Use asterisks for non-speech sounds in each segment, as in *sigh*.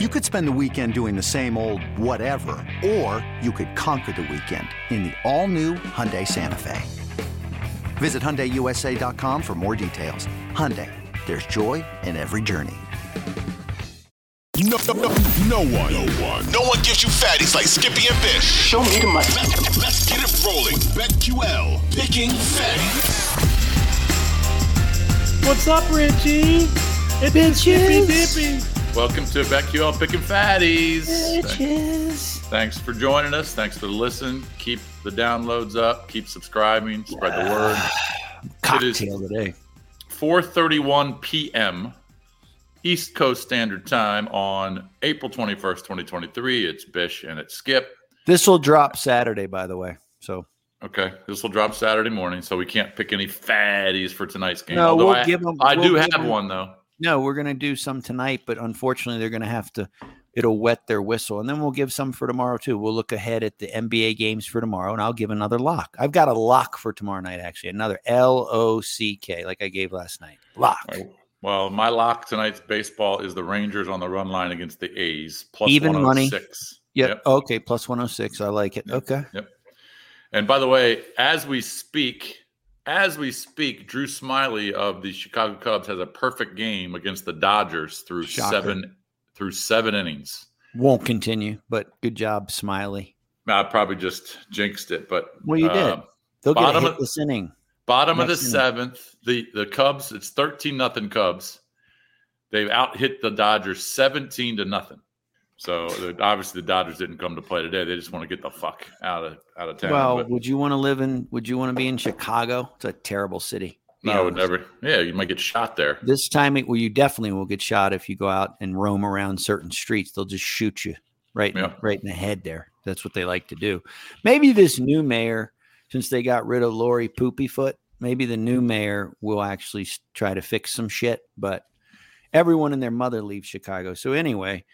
You could spend the weekend doing the same old whatever, or you could conquer the weekend in the all-new Hyundai Santa Fe. Visit HyundaiUSA.com for more details. Hyundai, there's joy in every journey. No, no, no, no one, no one, no one gives you fatties like Skippy and Bish. Show me the money. Let's, let's get it rolling. BetQL, picking fatties. What's up, Richie? It's Dippy Dippy. Welcome to BetQL Picking Fatties. Bitches. Thanks for joining us. Thanks for the listen. Keep the downloads up. Keep subscribing. Spread the word. Cocktail today. 4:31 p.m. East Coast Standard Time on April 21st, 2023. It's Bish and it's Skip. This will drop Saturday, by the way. So Okay, this will drop Saturday morning, so we can't pick any fatties for tonight's game. No, Although we'll I, give 'em- I we'll do have have 'em- one though. No, we're gonna do some tonight, but unfortunately, they're gonna have to. It'll wet their whistle, and then we'll give some for tomorrow too. We'll look ahead at the NBA games for tomorrow, and I'll give another lock. I've got a lock for tomorrow night, actually, another L O C K, like I gave last night. Lock. Well, my lock tonight's baseball is the Rangers on the run line against the A's plus Even money. 106. Yep. Okay. Plus one hundred six. I like it. Okay. Yep. And by the way, as we speak, as we speak, Drew Smyly of the Chicago Cubs has a perfect game against the Dodgers through Shocker. seven through seven innings. Won't continue, but good job, Smyly. I probably just jinxed it, but Well, you did. uh, They'll get a bottom of- inning. bottom of the inning. seventh, the the Cubs. It's thirteen nothing Cubs. They've out hit the Dodgers seventeen to nothing. So the, obviously the Dodgers didn't come to play today. They just want to get the fuck out of out of town. Well, But- would you want to live in? Would you want to be in Chicago? It's a terrible city. No, I would never. Yeah, you might get shot there. This time, it, well, you definitely will get shot if you go out and roam around certain streets. They'll just shoot you right, in, Yeah. right in the head. There, that's what they like to do. Maybe this new mayor, since they got rid of Lori Poopyfoot, maybe the new mayor will actually try to fix some shit. But everyone and their mother leaves Chicago. So anyway,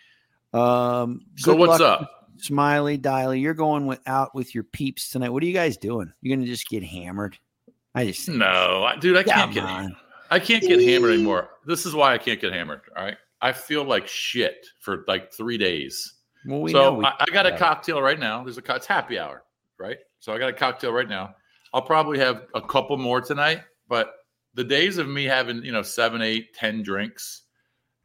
um, So what's luck up? Smiley, Diley, you're going with, out with your peeps tonight. What are you guys doing? You're gonna just get hammered? I just No, I, dude, I can't get. on. I can't get hammered anymore. This is why I can't get hammered. All right, I feel like shit for like three days. Well, we know so we I, I got a about it. cocktail right now. There's a co- it's happy hour, right? So I got a cocktail right now. I'll probably have a couple more tonight, but the days of me having you know seven, eight, ten drinks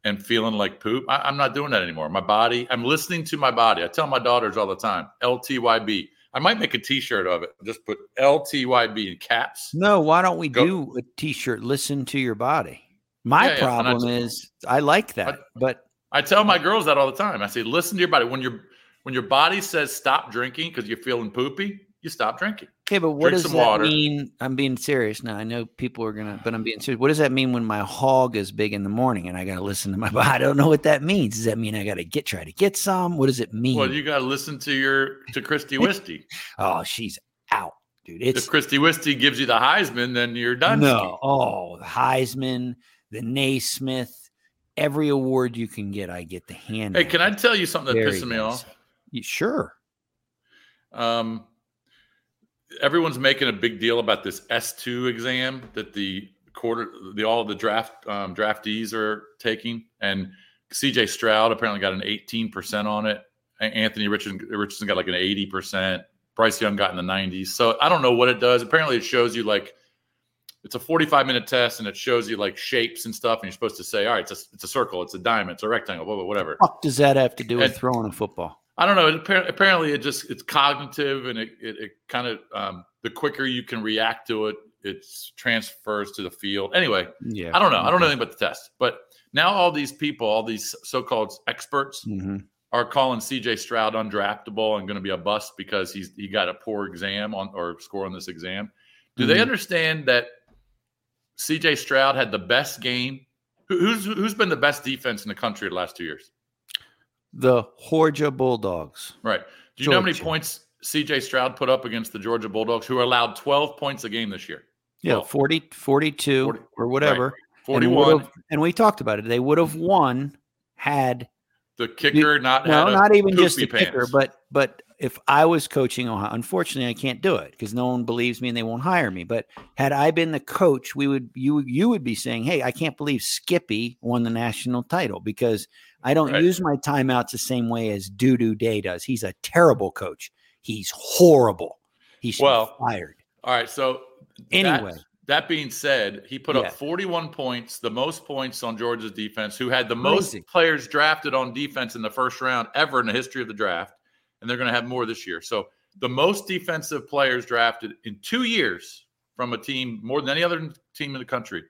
and feeling like poop, I, I'm not doing that anymore. My body, I'm listening to my body. I tell my daughters all the time, LTYB. I might make a T-shirt of it. Just put LTYB in caps. No, why don't we Go- do a t-shirt? Listen to your body. My Yeah, yeah, I problem is I like that, but I tell my girls that all the time. I say, listen to your body. When your when your body says stop drinking because you're feeling poopy, you stop drinking. Okay, but what Drink does that water. mean? I'm being serious now. I know people are gonna, but I'm being serious. What does that mean when my hog is big in the morning and I gotta listen to my *laughs* body? I don't know what that means. Does that mean I gotta get try to get some? What does it mean? Well, you got to listen to your to Christy *laughs* Wisty. oh, she's out, dude. if It's Christy Wisty gives you the Heisman, then you're done. no. Oh, the Heisman, the Naismith, every award you can get, I get the hand. Hey, can I tell you something that pisses me off? You, sure. Um, everyone's making a big deal about this S two exam that the quarter, the all the draft um, draftees are taking, and C.J. Stroud apparently got an eighteen percent on it. Anthony Richardson, Richardson got like an eighty percent. Bryce Young got in the nineties. So I don't know what it does. Apparently, it shows you like it's a forty-five minute test, and it shows you like shapes and stuff, and you're supposed to say, all right, it's a, it's a circle, it's a diamond, it's a rectangle, blah, blah, whatever. fuck does that have to do with throwing a football? I don't know. It, apparently, it just it's cognitive, and it it, it kind of um, the quicker you can react to it, it transfers to the field. Anyway, Yeah. I don't know. I don't know anything about the test, but now all these people, all these so-called experts, hmm are calling C.J. Stroud undraftable and going to be a bust because he's he got a poor exam on or score on this exam. Do they Mhm. understand that C.J. Stroud had the best game? Who, who's who's been the best defense in the country the last two years? The Georgia Bulldogs. Right. Do you know how many points CJ Stroud put up against the Georgia Bulldogs, who are allowed 12 points a game this year? Yeah, Well, 40, 42 40 or whatever. right. And 41. would've- And, we talked about it. They would have won had the kicker not no, not even just the poopy kicker, but but if I was coaching Ohio, unfortunately, I can't do it because no one believes me and they won't hire me. But had I been the coach, we would you you would be saying, "Hey, I can't believe Skippy won the national title because I don't Right. use my timeouts the same way as Doo Doo Day does. He's a terrible coach. He's horrible. He should Well, fired. All right. So Anyway. that, being said, he put Yeah. up 41 points, the most points on Georgia's defense, who had the most players drafted on defense in the first round ever in the history of the draft. And they're going to have more this year. So the most defensive players drafted in two years from a team, more than any other team in the country.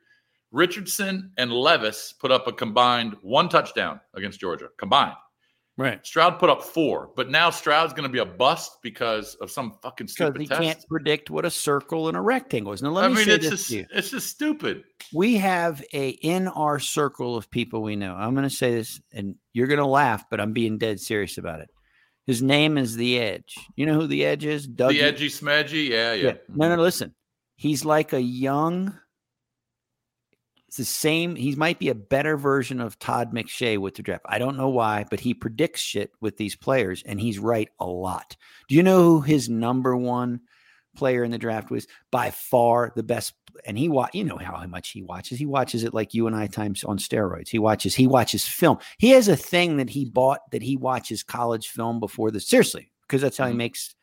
Richardson and Levis put up a combined one touchdown against Georgia, combined. Right. Stroud put up four, but now Stroud's going to be a bust because of some fucking stupid Because he test. can't predict what a circle and a rectangle is. Now, let I me mean, say it's this just to you. it's just stupid. we have a in our circle of people we know. I'm going to say this, and you're going to laugh, but I'm being dead serious about it. His name is the Edge. You know who the Edge is? Doug. the edgy smedgy, yeah, yeah. No, no, listen. He's like a young. It's the same. He might be a better version of Todd McShay with the draft. I don't know why, but he predicts shit with these players, and he's right a lot. Do you know who his number one player in the draft was? By far the best. And he wa- you know how much he watches. He watches it like you and I times on steroids. He watches. He watches film. He has a thing that he bought that he watches college film before the seriously because that's how he Mhm. makes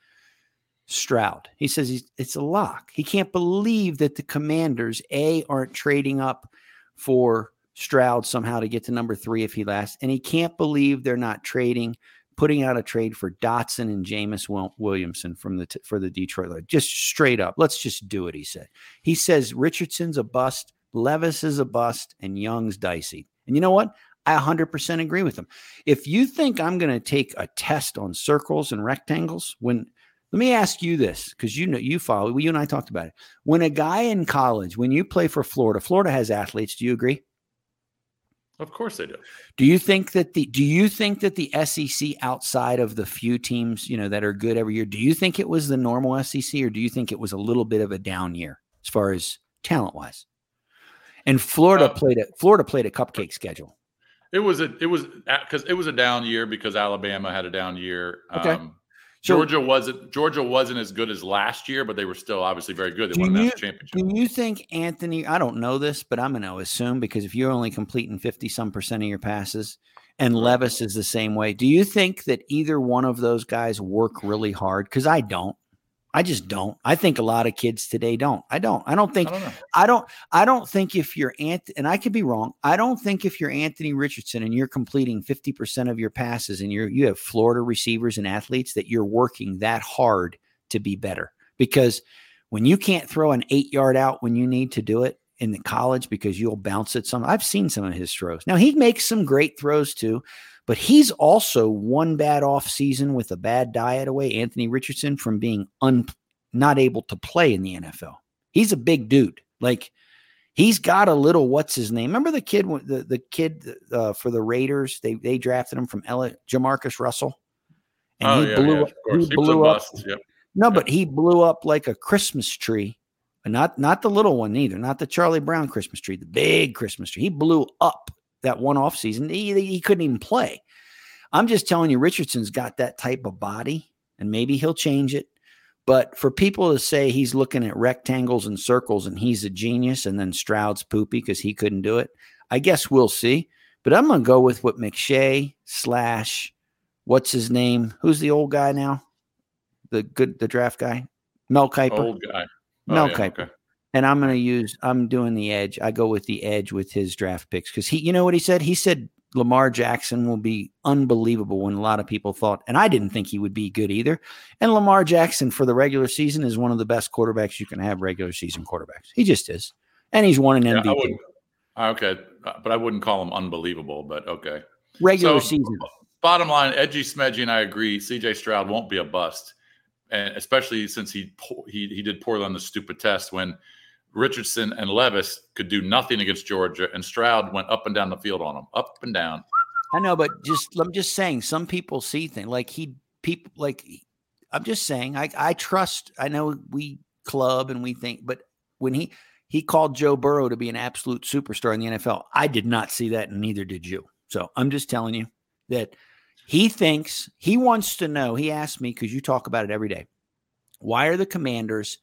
Stroud. He says he's, it's a lock. He can't believe that the commanders, A, aren't trading up for Stroud somehow to get to number three if he lasts. And he can't believe they're not trading, putting out a trade for Dotson and Jameson Williamson from the for the Detroit Lions. Just straight up. Let's just do it, he said. He says Richardson's a bust, Levis is a bust, and Young's dicey. And you know what? I 100% agree with him. If you think I'm going to take a test on circles and rectangles, when let me ask you this because you know you follow. You and I talked about it. When a guy in college, when you play for Florida, Florida has athletes. Do you agree? Of course they do. Do you think that the Do you think that the SEC outside of the few teams you know that are good every year? Do you think it was the normal SEC, or do you think it was a little bit of a down year as far as talent wise? And Florida Uh, played a Florida played a cupcake schedule. It was a it was because it was a down year because Alabama had a down year. Okay. Um, Georgia wasn't Georgia wasn't as good as last year, but they were still obviously very good. They won you- national championship. Do you think Anthony? I don't know this, but I'm going to assume because if you're only completing fifty some percent of your passes, and Levis is the same way, do you think that either one of those guys work really hard? Because I don't. I just don't. I think a lot of kids today don't. I don't. I don't I think. don't. I don't. I don't think if you're Ant, and I could be wrong. I don't think if you're Anthony Richardson and you're completing fifty percent of your passes, and you're you have Florida receivers and athletes that you're working that hard to be better. Because when you can't throw an eight yard out when you need to do it in the college because you'll bounce it some. I've seen some of his throws. Now he makes some great throws too, but he's also one bad off season with a bad diet away. Anthony Richardson from being un not able to play in the NFL. He's a big dude. Like he's got a little what's his name? Remember the kid the the kid uh, for the Raiders? They they drafted him from Ella JaMarcus Russell. And oh he yeah, blew yeah, up, he He blew up. Yep. no, but he blew up like a Christmas tree. Not not the little one either, not the Charlie Brown Christmas tree, the big Christmas tree. He blew up that one off season. He, he couldn't even play. I'm just telling you, Richardson's got that type of body, and maybe he'll change it. But for people to say he's looking at rectangles and circles and he's a genius, and then Stroud's poopy because he couldn't do it, I guess we'll see. But I'm gonna go with what McShay slash what's his name? Who's the old guy now? The good the draft guy? Mel Kiper. Old guy. Oh, Mel yeah, Kiper. okay. And I'm going to use, I'm doing the edge. I go with the edge with his draft picks because he, you know what he said? He said Lamar Jackson will be unbelievable when a lot of people thought, and I didn't think he would be good either. And Lamar Jackson for the regular season is one of the best quarterbacks you can have regular season quarterbacks. He just is. And he's won an MVP. okay, but I wouldn't call him unbelievable. But okay. regular So, season. Bottom line, Edgy Smedgy and I agree. CJ Stroud won't be a bust, and especially since he he he did poorly on the stupid test when Richardson and Levis could do nothing against Georgia, and Stroud went up and down the field on them, up and down. I know, but just I'm just saying, some people see things like he people like I'm just saying. I I trust. I know we club and we think, but when he he called Joe Burrow to be an absolute superstar in the NFL, I did not see that, and neither did you. So I'm just telling you that he thinks he wants to know. He asked me because you talk about it every day. Why are the commanders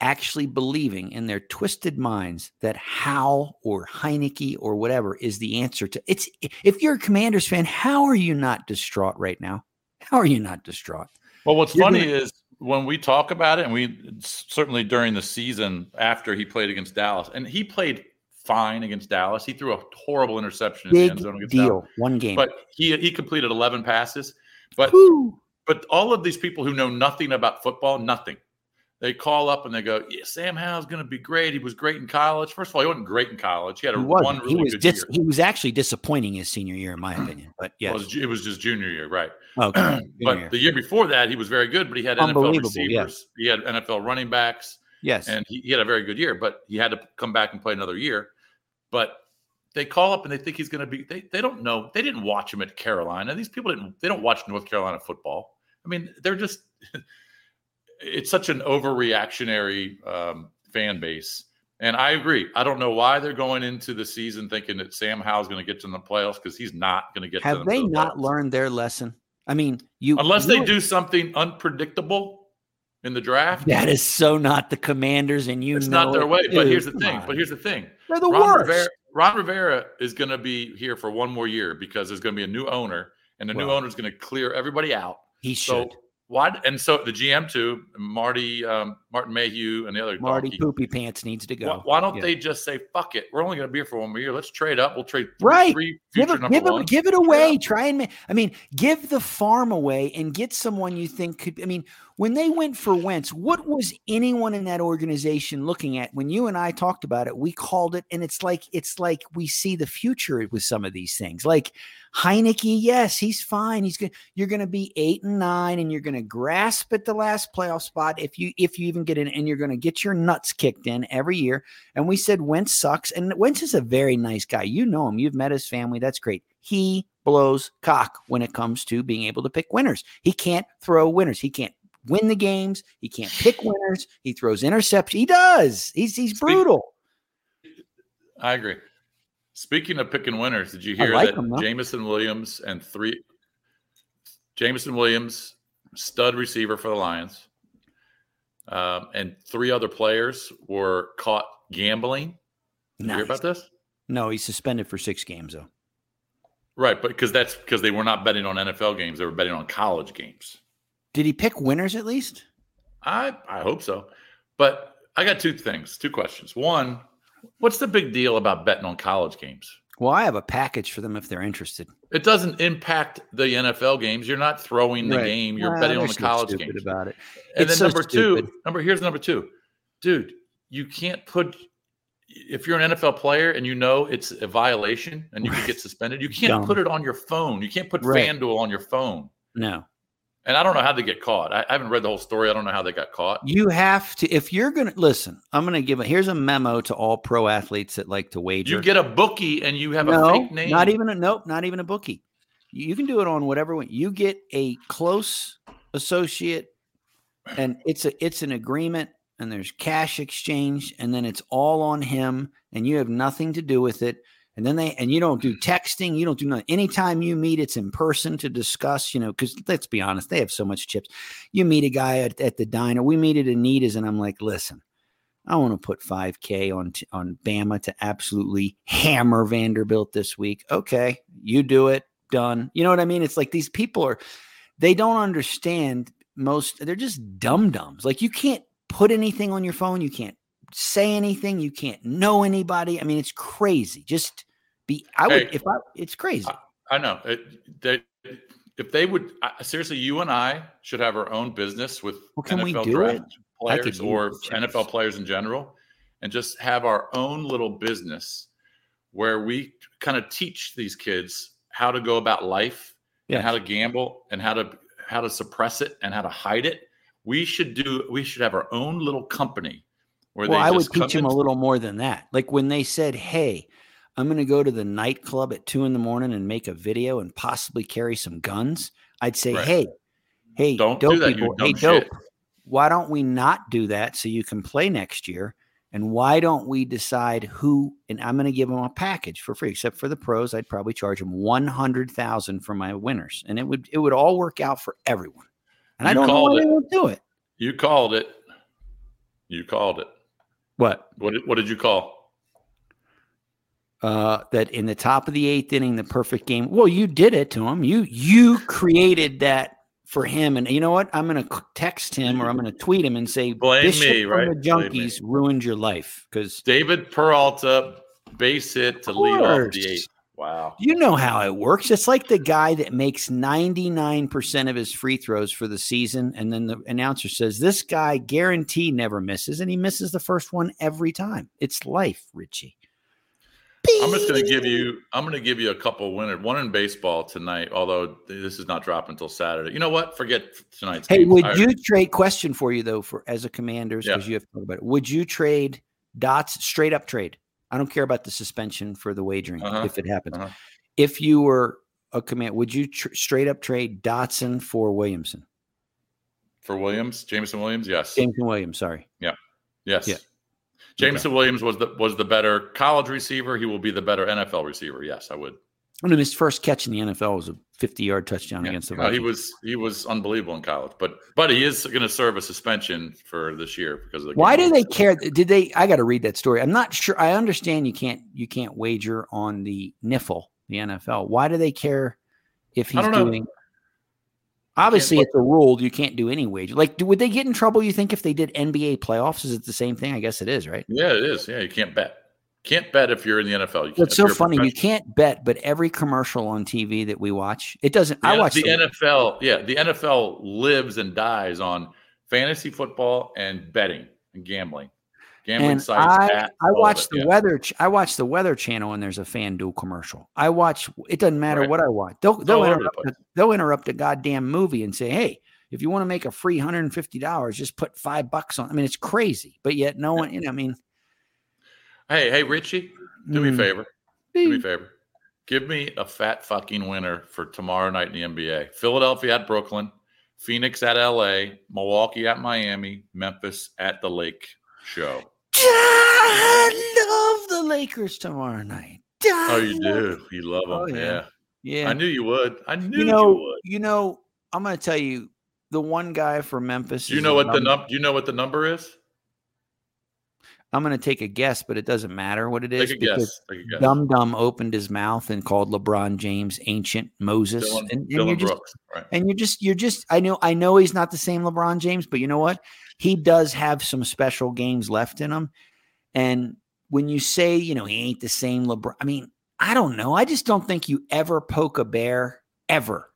actually believing in their twisted minds that Howell or Heinicke or whatever is the answer to it's if you're a commanders fan, how are you not distraught right now? How are you not distraught? Well, what's You're funny gonna- is when we talk about it, and we certainly during the season after he played against Dallas, and he played fine against Dallas. He threw a horrible interception in the end zone against Dallas. deal. One game. But he he completed 11 passes. But Whew. but all of these people who know nothing about football, nothing. They call up and they go, "Yeah, Sam Howell's going to be great. He was great in college. First of all, he wasn't great in college. He had a He one really he was good dis- year. he was actually disappointing his senior year, in my opinion. But Well, it, was, ju- it was just junior year, right? okay. *clears throat* but year. the year before that, he was very good. But he had NFL receivers. He had NFL running backs. yes, and he, he had a very good year, but he had to come back and play another year. But they call up and they think he's going to be. They, they don't know. They didn't watch him at Carolina. These people didn't. They don't watch North Carolina football. I mean, they're just. *laughs* it's such an overreactionary um, fan base, and I agree. I don't know why they're going into the season thinking that Sam Howell's going to get to the playoffs because he's not going to get. to have they the not playoffs. learned their lesson? I mean, you Unless you- they do something unpredictable in the draft, That is so not the Commanders, and you it's not their it. way. But here's the come thing. on. But here's the thing. they're the Ron worst. Rivera, Ron Rivera is going to be here for one more year because there's going to be a new owner, and the new owner is going to clear everybody out. he So should. Why? And so the GM too, Marty, um, Martin Mayhew, and the other Marty donkey, Poopy Pants needs to go. why don't Yeah. they just say fuck it? We're only going to be here for one more year. Let's trade up. We'll trade three, Right. three give it, number give it, give it away. Try and ma- I mean, give the farm away and get someone you think could. I mean, when they went for Wentz, what was anyone in that organization looking at? When you and I talked about it, we called it, and it's like it's like we see the future with some of these things. Like Heinicke, yes, he's fine. He's good. You're going to be eight and nine, and you're going to grasp at the last playoff spot if you if you even get in, and you're going to get your nuts kicked in every year. And we said Wentz sucks, and Wentz is a very nice guy. You know him. You've met his family. That's great. He blows cock when it comes to being able to pick winners. He can't throw winners. He can't win the games. He can't pick *sighs* winners. He throws interceptions. He does. He's he's brutal. I agree. Speaking of picking winners, did you hear like that him. Jameson Williams and three Jameson Williams, stud receiver for the Lions, um, and three other players were caught gambling. Did you hear about this? No, he's suspended for six games though. Right, but because that's because they were not betting on NFL games; they were betting on college games. Did he pick winners at least? I I hope so, but I got two things, two questions. One, what's the big deal about betting on college games? Well, I have a package for them if they're interested. It doesn't impact the NFL games. You're not throwing the Right. game; you're Well, betting on the college stupid games. about it. And It's then so number two, number here's number two, dude. You can't put if you're an NFL player and you know it's a violation and you can get suspended. You can't Dumb. put it on your phone. You can't put Right. FanDuel on your phone. No, And I don't know how they get caught. I, I haven't read the whole story. I don't know how they got caught. you have to. If you're gonna listen, I'm gonna give a here's a memo to all pro athletes that like to wager. You get a bookie and you have a fake name. not even a nope, not even a bookie. You you can do it on whatever one. You get a close associate, and it's a it's an agreement, and there's cash exchange, and then it's all on him, and you have nothing to do with it. And then they and you don't do texting, you don't do nothing. Anytime you meet, it's in person to discuss, you know, because let's be honest, they have so much chips. You meet a guy at, at the diner. We meet at Anita's, and I'm like, listen, I want to put 5K on on Bama to absolutely hammer Vanderbilt this week. Okay, you do it. Done. You know what I mean? It's like these people are they don't understand most they're just dum dums. Like you can't put anything on your phone, you can't say anything, you can't know anybody. I mean, it's crazy. Just be I would Hey. if I it's crazy. I know. It, they, if they would I- seriously, you and I should have our own business with Well, can we NFL do draft it? Players or. NFL players in general, and just have our own little business where we kind of teach these kids how to go about life Yeah. and how to gamble and how to how to suppress it and how to hide it. We should do. We should have our own little company where Well, they I would teach them a little more than that. Like when they said, "Hey, I'm going to go to the nightclub at two in the morning and make a video and possibly carry some guns," I'd say, Right. "Hey, hey, Don't do that, you boy, hey, dope, shit. why don't we not do that so you can play next year And why don't we decide who? And I'm going to give them a package for free, except for the pros. I'd probably charge them one hundred thousand for my winners, and it would it would all work out for everyone. And I don't know why it. they won't do it. You called it. You called it. What? What did, what did you call? Uh, that in the top of the eighth inning, the perfect game. Well, you did it to him. You you created that for him, and you know what? I'm going to text him or I'm going to tweet him and say, Blame Bishop me, right? The junkies ruined your life because David Peralta, base hit to lead off the eighth. Wow. You know how it works. It's like the guy that makes 99% of his free throws for the season. And then the announcer says, This guy guarantee never misses. And he misses the first one every time. It's life, Richie. I'm just going to give you. I'm going to give you a couple winners. One in baseball tonight, although this is not dropping until Saturday. You know what? Forget tonight's. Hey, game. would I- you trade question for you though, for as a commanders, Yeah. because you have to talk about it. Would you trade dots straight up trade? I don't care about the suspension for the wagering Uh-huh, if it happens. uh-huh. If you were a command, would you tr- straight up trade Dotson for Williamson? for Williams, Jameson Williams? Yes. Jameson Williams, sorry. Yeah. Yes. Yeah. Jameson Williams was the was the better college receiver. He will be the better NFL receiver. Yes, I would. I mean, his first catch in the NFL was a 50 yard touchdown Yeah. against the No, he was he was unbelievable in college, but but he is going to serve a suspension for this year because of the Why do they care? Did they? I got to read that story. I'm not sure. I understand you can't you can't wager on the NIFL, the NFL. Why do they care if he's doing? Obviously, it's a rule. You can't do any wager. Like, do, would they get in trouble? You think if they did NBA playoffs? Is it the same thing? I guess it is, right? Yeah, it is. Yeah, you can't bet. Can't bet if you're in the NFL. You Well, it's so funny. You can't bet, but every commercial on TV that we watch, it doesn't. I watch the, the, NFL. Yeah, the NFL lives and dies on fantasy football and betting and gambling. Gambling and sites. I, I watch the yeah. weather. I watch the Weather Channel, and there's a FanDuel commercial. I watch. It doesn't matter Right. what I watch. They'll they'll the interrupt. A, they'll interrupt a goddamn movie and say, "Hey, if you want to make a free hundred and fifty dollars, just put five bucks on." I mean, it's crazy, but yet no one. You know, I mean, Hey, hey, Richie, do me a mm, favor. Do me a favor. Give me a fat fucking winner for tomorrow night in the NBA. Philadelphia at Brooklyn, Phoenix at LA, Milwaukee at Miami, Memphis at the Lake Show. I love the Lakers tomorrow night. Oh, you do. You love them. Oh, yeah. yeah. Yeah, I knew you would. I knew you you, know, would. you know, I'm going to tell you the one guy from Memphis. Do you know what the num- you know what the number is? I'm going to take a guess, but it doesn't matter what it is Take a because guess. Take a guess. Dum Dum opened his mouth and called LeBron James ancient Moses, Dillon, and, and Dillon you're just Brooks. Right. and you're just you're just I know I know he's not the same LeBron James, but you know what? He does have some special games left in him. And when you say, you know, he ain't the same LeBron, I mean, I don't know. I just don't think you ever poke a bear ever.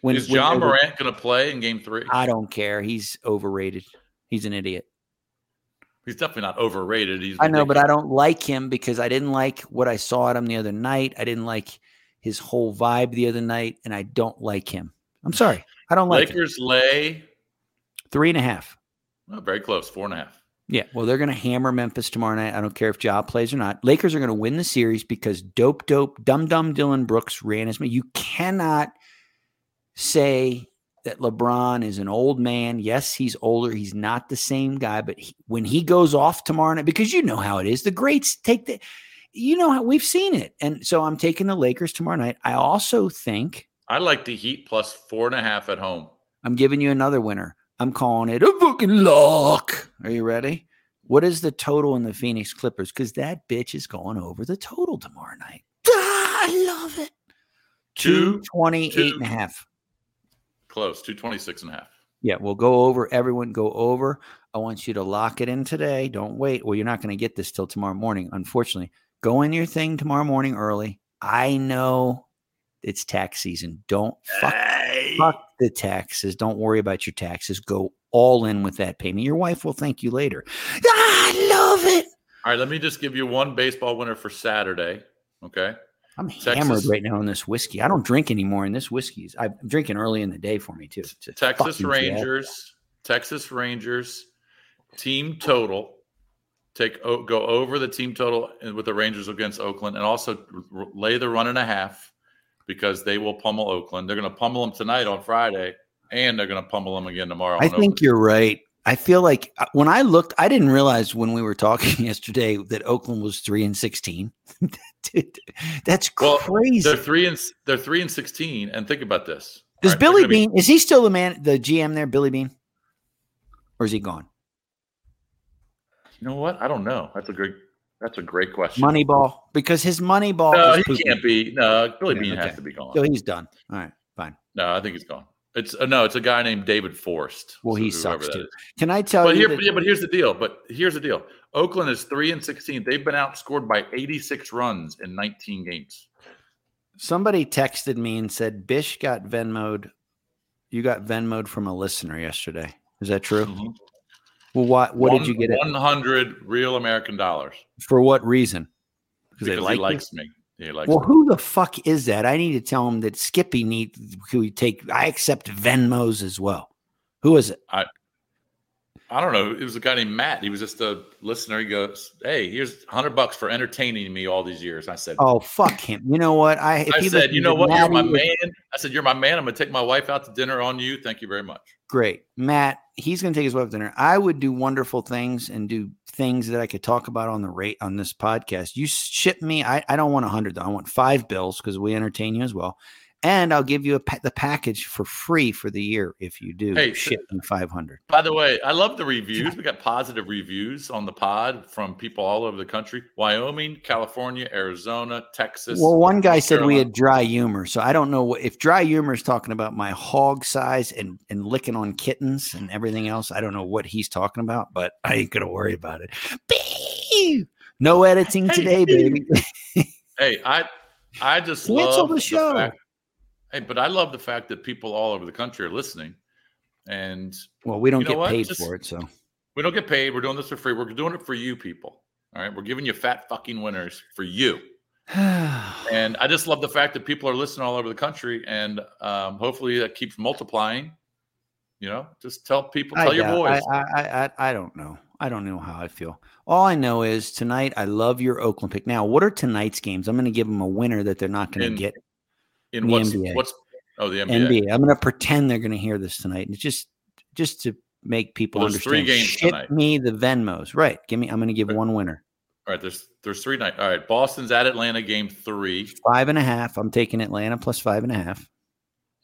When, is John was- Morant going to play in Game Three? I don't care. He's overrated. He's an idiot. He's definitely not overrated. He's I know, but I don't like him because I didn't like what I saw at him the other night. I didn't like his whole vibe the other night, and I don't like him. I'm sorry. I don't like him. Lakers lay three and a half. Oh, very close, four and a half. Yeah, well, they're going to hammer Memphis tomorrow night. I don't care if Job plays or not. Lakers are going to win the series because dope, dope, dumb, dumb Dillon Brooks ran his. You cannot say that LeBron is an old man. Yes, he's older. He's not the same guy, but he, when he goes off tomorrow night, because you know how it is, the greats take the, you know how we've seen it, and so I'm taking the Lakers tomorrow night. I also think I like the Heat plus four and a half at home. I'm giving you another winner. I'm calling it a fucking lock. Are you ready? What is the total in the Phoenix Clippers? Because that bitch is going over the total tomorrow night. Ah, *laughs* I love it. Two, 228 two. and a half. Close, 226 and a half. Yeah, we'll go over. Everyone go over. I want you to lock it in today. Don't wait. Well, you're not going to get this till tomorrow morning, unfortunately. Go in your thing tomorrow morning early. I know it's tax season. Don't fuck fuck the taxes. Don't worry about your taxes. Go all in with that payment. Your wife will thank you later. Ah, I love it. All right, let me just give you one baseball winner for Saturday. Okay. I'm Texas- hammered right now on this whiskey. I don't drink anymore, and this whiskey is I'm drinking early in the day for me too. Texas. Rangers, Texas Rangers team total. Take go over the team total with the Rangers against Oakland, and also lay the run and a half because they will pummel Oakland. They're going to pummel them tonight on Friday, and they're going to pummel them again tomorrow. I think Oakland. you're right. I feel like uh, when I looked, I didn't realize when we were talking *laughs* yesterday that Oakland was three and sixteen. *laughs* Dude, that's Well, crazy. They're three and they're three and sixteen. And think about this. Does All right, Billy gonna be- Beane is he still the man, the GM there, Billy Beane, or is he gone? you know what? I don't know. That's a great. That's a great question. Moneyball, because his Moneyball. No, he can't be. No, Billy Yeah, Beane okay. has to be gone. So he's done. All right, fine. No, I think he's gone. It's uh, no, it's a guy named David Forst. Well, so he sucks too. is. Can I tell But you? here, that- yeah, but here's the deal. But here's the deal. Oakland is three and sixteen. They've been outscored by 86 runs in 19 games. Somebody texted me and said Bish got Venmoed. You got Venmoed from a listener yesterday. Is that true? Mhm. Well, what what One- did you get it 100 real American dollars for? What reason? because they he like you? likes me. He likes Well, me. who the fuck is that? I need to tell him that Skippy need who we take. I accept Venmos as well. Who is it? I I don't know. It was a guy named Matt. He was just a listener. He goes, "Hey, here's 100 bucks for entertaining me all these years." I said, Oh fuck him! You know what? I I he said, you know what? You're my man. I said, you're my man. I'm gonna take my wife out to dinner on you. Thank you very much. Great, Matt. He's going to take his wife to dinner. I would do wonderful things and do things that I could talk about on the rate on this podcast. You ship me. I, I don't want a hundred. though. I want five bills because we entertain you as well, and I'll give you a pa- the package for free for the year if you do Hey, ship me five hundred. By the way, I love the reviews. *laughs* We got positive reviews on the pod from people all over the country: Wyoming, California, Arizona, Texas. Well, one guy said we had dry humor, so I don't know what, if dry humor is talking about my hog size and and licking on kittens and everything else. I don't know what he's talking about, but I ain't gonna worry about it. Bee! No editing today, baby. *laughs* Hey, I I just Cancel the show. fact, hey, but I love the fact that people all over the country are listening, and well, we don't You know get what? paid Just- for it, so we don't get paid. We're doing this for free. We're doing it for you people. All right, we're giving you fat fucking winners for you. *sighs* And I just love the fact that people are listening all over the country, and um, hopefully that keeps multiplying. You know, just tell people, tell I, your boys. I, I, I, I don't know. I don't know how I feel. All I know is tonight I love your Oakland pick. Now, what are tonight's games? I'm going to give them a winner that they're not going to get. In the what's NBA. what's oh the NBA. NBA. I'm going to pretend they're going to hear this tonight, and just just to make people Well, there's three understand. games Ship tonight. me the Venmos, right? Give me. I'm going to give Right. one winner. All right, there's there's three night. All right, Boston's at Atlanta, game three. Five and a half. I'm taking Atlanta plus five and a half.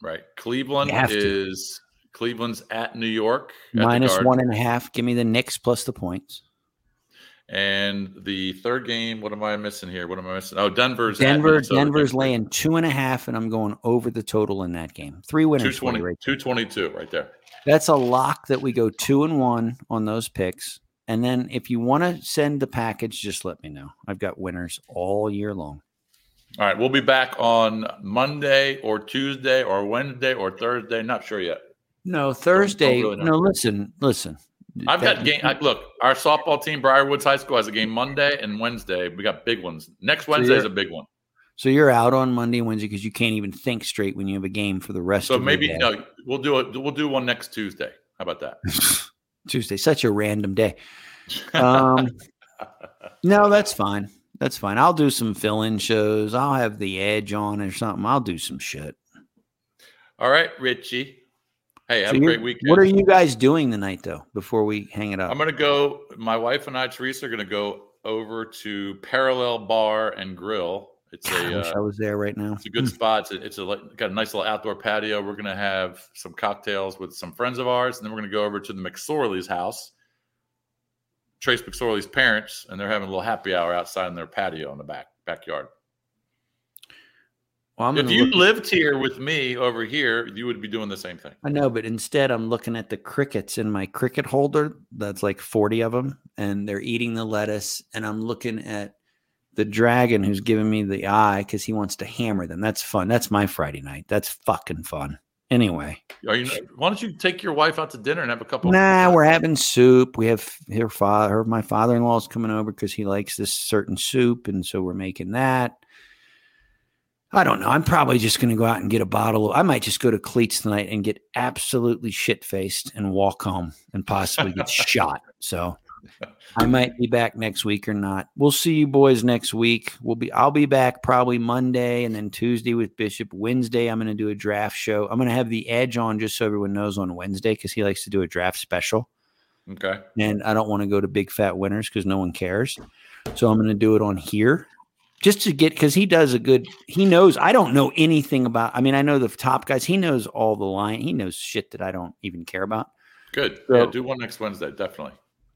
Right, Cleveland have to. is Cleveland's at New York at Minus one and a half. Give me the Knicks plus the points. And the third game, what am I missing here? What am I missing? Oh, Denver's Denver. Denver's laying two and a half, and I'm going over the total in that game. Three three. winners. 220, right 222 right there. That's a lock that we go two and one on those picks. And then if you want to send the package, just let me know. I've got winners all year long. All right, we'll be back on Monday or Tuesday or Wednesday or Thursday. Not sure yet. No, Thursday. really no, listen, listen. I've got game. I, look, our softball team, Briarwoods High School, has a game Monday and Wednesday. We got big ones. Next Wednesday is a big one. So you're out on Monday and Wednesday because you can't even think straight when you have a game for the rest So of maybe the day. no, we'll do it. We'll do one next Tuesday. How about that? *laughs* Tuesday. Such a random day. Um, *laughs* no, that's fine. That's fine. I'll do some fill-in shows. I'll have the edge on or something. I'll do some shit. All right, Richie. Hey, have So a great weekend. What are you guys doing tonight, though? Before we hang it up, I'm gonna go. My wife and I, Teresa, are gonna go over to Parallel Bar and Grill. It's God, I a wish uh, I was there right now. it's a good spot. It's a, it's a got a nice little outdoor patio. We're gonna have some cocktails with some friends of ours, and then we're gonna go over to the McSorley's house. Trace McSorley's parents, and they're having a little happy hour outside in their patio in the back backyard. Well, I'm if you look- lived here with me over here, you would be doing the same thing. I know, but instead I'm looking at the crickets in my cricket holder. That's like 40 of them, and they're eating the lettuce. And I'm looking at the dragon who's giving me the eye because he wants to hammer them. That's fun. That's my Friday night. That's fucking fun. Anyway, Are you? Why don't you take your wife out to dinner and have a couple? nah, we're having soup. We have her father, her, my father-in-law is coming over because he likes this certain soup, and so we're making that. I don't know. I'm probably just going to go out and get a bottle. Of, I might just go to Cleats tonight and get absolutely shit faced and walk home and possibly get *laughs* shot. So I might be back next week or not. We'll see you boys next week. We'll be. I'll be back probably Monday and then Tuesday with Bishop. Wednesday I'm going to do a draft show. I'm going to have the edge on just so everyone knows on Wednesday because he likes to do a draft special. Okay. and I don't want to go to big fat winners because no one cares. So I'm going to do it on here just to get because he does a good. He knows I don't know anything about. I mean, I know the top guys. He knows all the line. He knows shit that I don't even care about. Good. So- yeah, do one next Wednesday, definitely.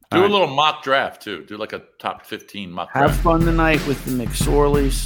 Do a right. little mock draft too. Do like a top 15 mock Have draft. fun tonight with the McSorleys.